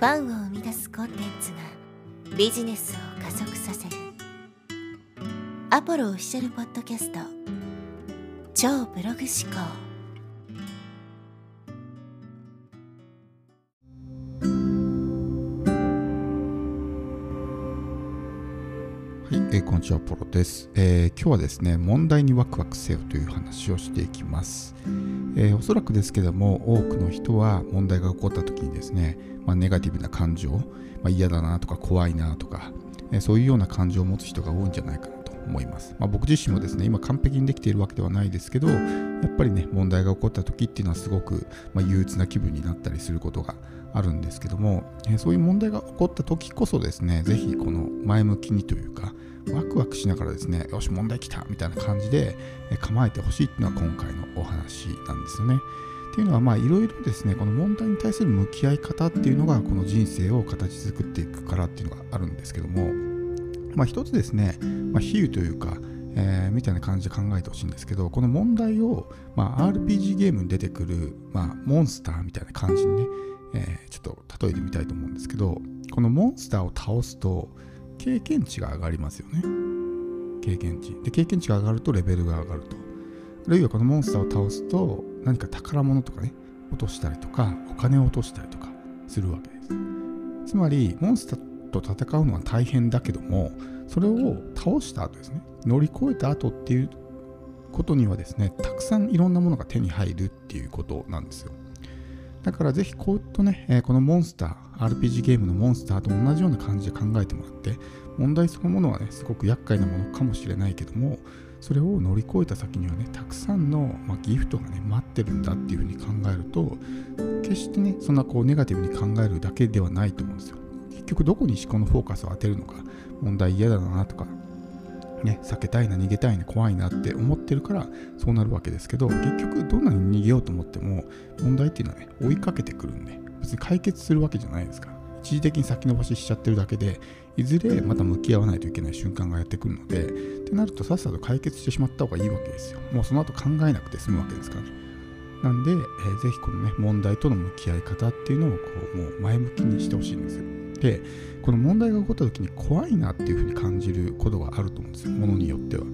ファンを生み出すコンテンツがビジネスを加速させる。アポロオフィシャルポッドキャスト。超ブログ思考。はい、えーこんにちは、ポロです、えー今日はですね、問題にワクワクせよという話をしていきます。えーおそらくですけども、多くの人は問題が起こった時にですね、まあ、ネガティブな感情、まあ、嫌だなとか怖いなとか、えそういうような感情を持つ人が多いんじゃないかなと思います。まあ、僕自身もですね、今完璧にできているわけではないですけど、やっぱりね、問題が起こった時っていうのはすごく、ま、憂鬱な気分になったりすることがあるんですけども、えそういう問題が起こった時こそですね、ぜひこの前向きにというか、ワクワクしながらですね、よし、問題来たみたいな感じで構えてほしいっていうのは今回のお話なんですよね。っていうのは、まあ、いろいろですね、この問題に対する向き合い方っていうのが、この人生を形作っていくからっていうのがあるんですけども、まあ、一つですね、まあ、比喩というか、えーみたいな感じで考えてほしいんですけど、この問題を、まあ、RPG ゲームに出てくる、まあ、モンスターみたいな感じにね、えーちょっと例えてみたいと思うんですけど、このモンスターを倒すと、経験値が上がりますよね。経験値。で、経験値が上がるとレベルが上がると。あるいはこのモンスターを倒すと、何か宝物とかね、落としたりとか、お金を落としたりとかするわけです。つまり、モンスターと戦うのは大変だけども、それを倒した後ですね、乗り越えた後っていうことにはですね、たくさんいろんなものが手に入るっていうことなんですよ。だからぜひこういったね、えこのモンスター、RPG ゲームのモンスターと同じような感じで考えてもらって、問題そのものはね、すごく厄介なものかもしれないけども、それを乗り越えた先にはね、たくさんの、まあ、ギフトがね、待ってるんだっていうふうに考えると、決してね、そんなこうネガティブに考えるだけではないと思うんですよ。結局どこに思考のフォーカスを当てるのか、問題嫌だなとか、ね、避けたいな、逃げたいな、怖いなって思ってるからそうなるわけですけど、結局どんなに逃げようと思っても、問題っていうのはね、追いかけてくるんで、別に解決するわけじゃないですから。一時的に先延ばししちゃってるだけで、いずれまた向き合わないといけない瞬間がやってくるので、ってなるとさっさと解決してしまった方がいいわけですよ。もうその後考えなくて済むわけですからね。なんで、えーぜひこのね、問題との向き合い方っていうのをこう、もう前向きにしてほしいんですよ。で、この問題が起こった時に怖いなっていうふうに感じることがあると思うんですよ。ものによっては。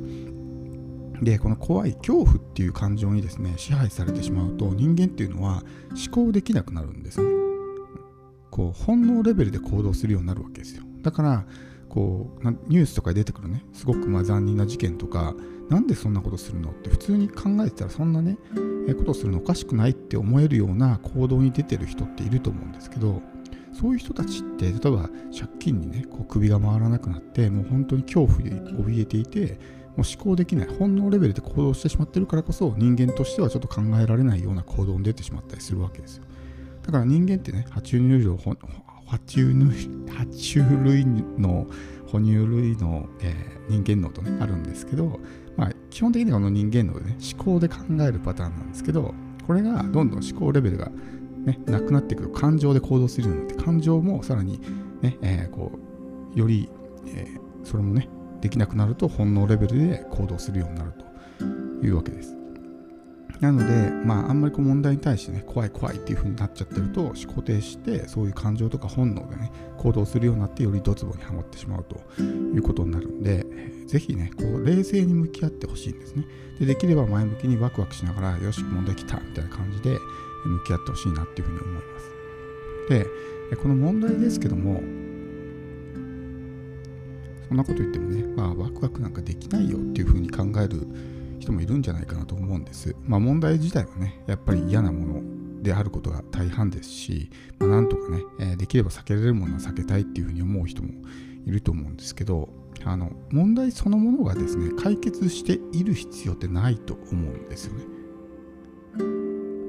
で、この怖い恐怖っていう感情にですね、支配されてしまうと人間っていうのは思考できなくなるんですね。こう本能レベルで行動するようになるわけですよ。だから、こうニュースとかに出てくるね、すごくま残忍な事件とか、なんでそんなことするのって普通に考えてたらそんなね、えことするのおかしくないって思えるような行動に出てる人っていると思うんですけど、そういう人たちって、例えば借金にね、こう首が回らなくなって、もう本当に恐怖で怯えていて、もう思考できない、本能レベルで行動してしまってるからこそ、人間としてはちょっと考えられないような行動に出てしまったりするわけですよ。だから人間ってね、爬虫類の、爬虫類爬虫類の哺乳類の、えー人間脳とね、あるんですけど、まあ、基本的にはこの人間脳でね、思考で考えるパターンなんですけど、これがどんどん思考レベルがね、なくなっていくと感情で行動するようになって感情もさらにね、えーこうより、えーそれもねできなくなると本能レベルで行動するようになるというわけです。なのでまああんまりこう問題に対してね怖い怖いっていう風になっちゃってると思考停してそういう感情とか本能でね行動するようになってよりドツボにはまってしまうということになるんで、ぜひねこう冷静に向き合ってほしいんですねでできれば前向きにワクワクしながらよし問題来たみたいな感じで向き合ってほしいなっていうふうに思います。で、この問題ですけども、そんなこと言ってもね、まあ、ワクワクなんかできないよっていうふうに考える人もいるんじゃないかなと思うんです。まあ、問題自体はね、やっぱり嫌なものであることが大半ですし、まあ、なんとかね、えできれば避けられるものは避けたいっていうふうに思う人もいると思うんですけど、あの問題そのものがですね、解決している必要ってないと思うんですよね。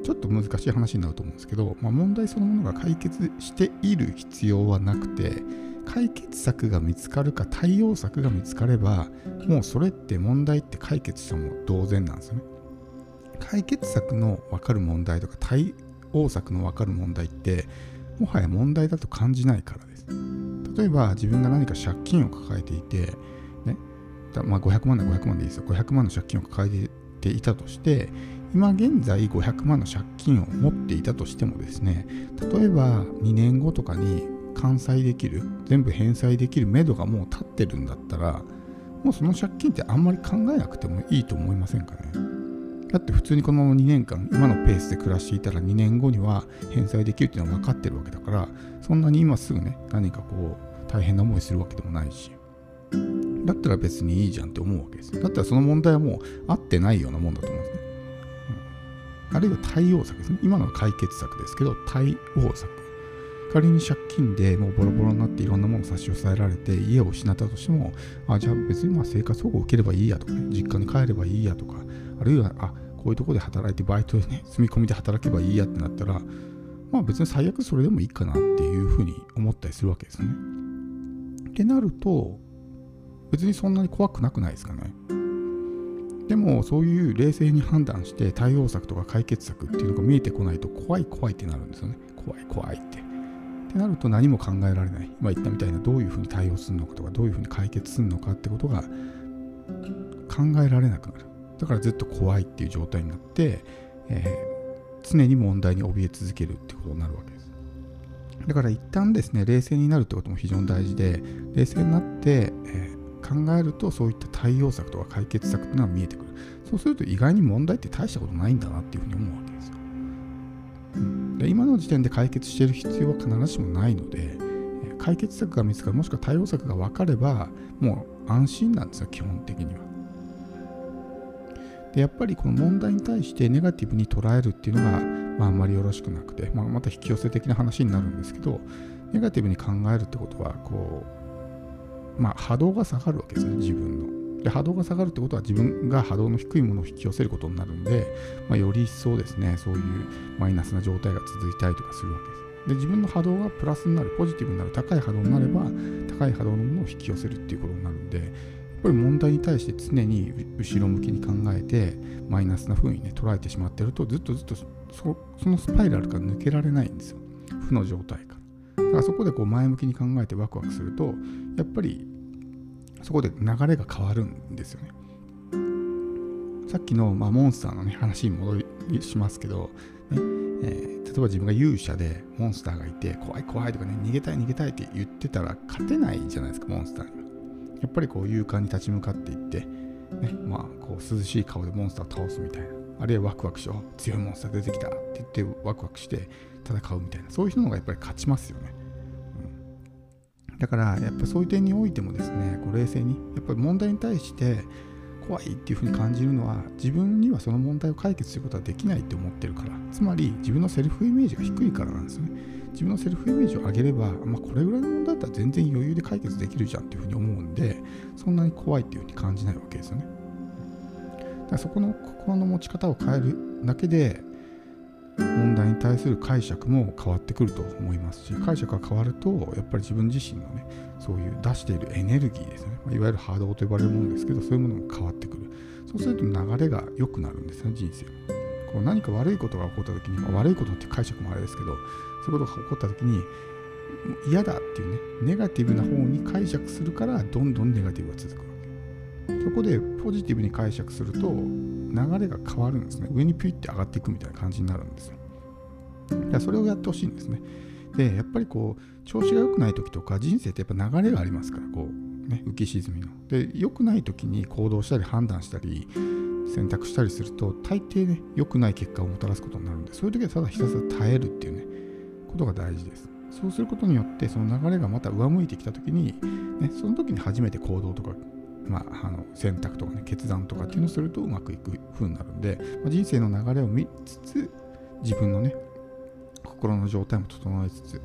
ちょっと難しい話になると思うんですけど、まあ、問題そのものが解決している必要はなくて解決策が見つかるか対応策が見つかればもうそれって問題って解決したも同然なんですよね。解決策の分かる問題とか対応策の分かる問題ってもはや問題だと感じないからです。例えば自分が何か借金を抱えていてねまあ、500万で500万でいいですよ。500万の借金を抱えていたとして今現在500万の借金を持っていたとしてもですね例えば2年後とかに完済できる全部返済できる目処がもう立ってるんだったらもうその借金ってあんまり考えなくてもいいと思いませんかね。だって普通にこの2年間今のペースで暮らしていたら2年後には返済できるっていうのは分かってるわけだからそんなに今すぐね何かこう大変な思いするわけでもないし。だったら別にいいじゃんって思うわけですだったらその問題はもう合ってないようなもんだと思うんですね、あるいは対応策ですね今のは解決策ですけど対応策仮に借金でもうボロボロになっていろんなものを差し押さえられて家を失ったとしてもあじゃあ別にまあ生活保護を受ければいいやとかね実家に帰ればいいやとかあるいはあこういうとこで働いてバイトでね住み込みで働けばいいやってなったらまあ別に最悪それでもいいかなっていうふうに思ったりするわけですよね。ってなると別にそんなに怖くなくないですかね。でもそういう冷静に判断して対応策とか解決策っていうのが見えてこないと怖い怖いってなるんですよね。怖い怖いって。ってなると何も考えられない。今言ったみたいなどういうふうに対応するのかとかどういうふうに解決するのかってことが考えられなくなる。だからずっと怖いっていう状態になって、えー、常に問題に怯え続けるってことになるわけです。だから一旦ですね、冷静になるってことも非常に大事で、冷静になって、えー、考えるとそういった対応策とか解決策っていうのが見えてくる。そうすると意外に問題って大したことないんだなっていうふうに思うわけですよ。うん、で今の時点で解決している必要は必ずしもないので、解決策が見つかるもしくは対応策が分かればもう安心なんですよ基本的にはでやっぱりこの問題に対してネガティブに捉えるっていうのが、まあ、あんまりよろしくなくて、まあ、また引き寄せ的な話になるんですけどネガティブに考えるってことはこう、まあ、波動が下がるわけですね自分の。で波動が下がるってことは自分が波動の低いものを引き寄せることになるんで、まあ、より一層ですねそういうマイナスな状態が続いたりとかするわけです。で自分の波動がプラスになるポジティブになる高い波動になれば高い波動のものを引き寄せるっていうことになるんでやっぱり問題に対して常に後ろ向きに考えてマイナスな風にね捉えてしまってるとずっとずっとそのスパイラルから抜けられないんですよ負の状態だからそこでこう前向きに考えてワクワクするとやっぱりそこで流れが変わるんですよね。さっきの、まあ、モンスターの、ね、話に戻りしますけど、ねえー、例えば自分が勇者でモンスターがいて怖い怖いとかね逃げたい逃げたいって言ってたら勝てないじゃないですかモンスターには。やっぱりこう勇敢に立ち向かっていって、ね、まあこう涼しい顔でモンスターを倒すみたいな。あるいはワクワクしよう強いモンスター出てきたって言ってワクワクして戦うみたいなそういう人の方がやっぱり勝ちますよね、うん、だからやっぱそういう点においてもですねこう冷静にやっぱり問題に対して怖いっていうふうに感じるのは自分にはその問題を解決することはできないって思ってるから。つまり自分のセルフイメージが低いからなんですよね。自分のセルフイメージを上げれば、まあ、これぐらいの問題だったら全然余裕で解決できるじゃんっていうふうに思うんで、そんなに怖いっていうふうに感じないわけですよね。だからそこの心の持ち方を変えるだけで、問題に対する解釈も変わってくると思いますし、解釈が変わると、やっぱり自分自身のね、そういう出しているエネルギーですね、まあ、いわゆる波動と呼ばれるものですけど、そういうものも変わってくる。そうすると流れが良くなるんですね、人生。こう何か悪いことが起こった時に、まあ、悪いことって解釈もあれですけど、そういうことが起こった時に嫌だっていうねネガティブな方に解釈するからどんどんネガティブが続くそこでポジティブに解釈すると流れが変わるんですね。上にピュッて上がっていくみたいな感じになるんですよ。いやそれをやってほしいんですね。でやっぱりこう調子が良くない時とか人生ってやっぱ流れがありますからこうね浮き沈みの。で良くない時に行動したり判断したり選択したりすると大抵ね良くない結果をもたらすことになるんでそういう時はただひたすら耐えるっていうねことが大事です。そうすることによってその流れがまた上向いてきた時に、ね、その時に初めて行動とか、まあ、あの選択とかね決断とかっていうのをするとうまくいく風になるんで、まあ、人生の流れを見つつ自分のね心の状態も整えつつ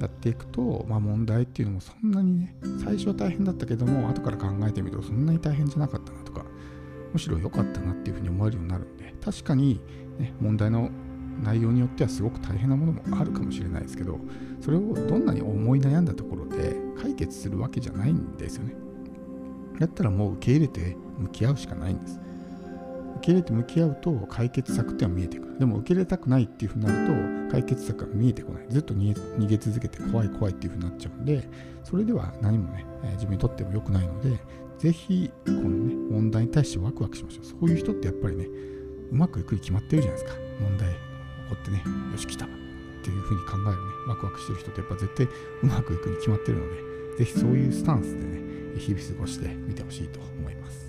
やっていくと、まあ、問題っていうのもそんなにね最初は大変だったけども後から考えてみるとそんなに大変じゃなかったなとかむしろ良かったなっていうふうに思えるようになるんで確かに、ね、問題の内容によってはすごく大変なものもあるかもしれないですけどそれをどんなに思い悩んだところで解決するわけじゃないんですよね。やったらもう受け入れて向き合うしかないんです。受け入れて向き合うと解決策っては見えてくる。でも受け入れたくないっていうふうになると解決策が見えてこない。ずっと逃げ続けて怖い怖いっていうふうになっちゃうんでそれでは何もね自分にとっても良くないので是非このね問題に対してワクワクしましょう。そういう人ってやっぱりねうまくいくに決まってるじゃないですか。問題起こってねよし来たっていうふうに考えるねワクワクしてる人ってやっぱ絶対うまくいくに決まってるので是非そういうスタンスでね日々過ごしてみてほしいと思います。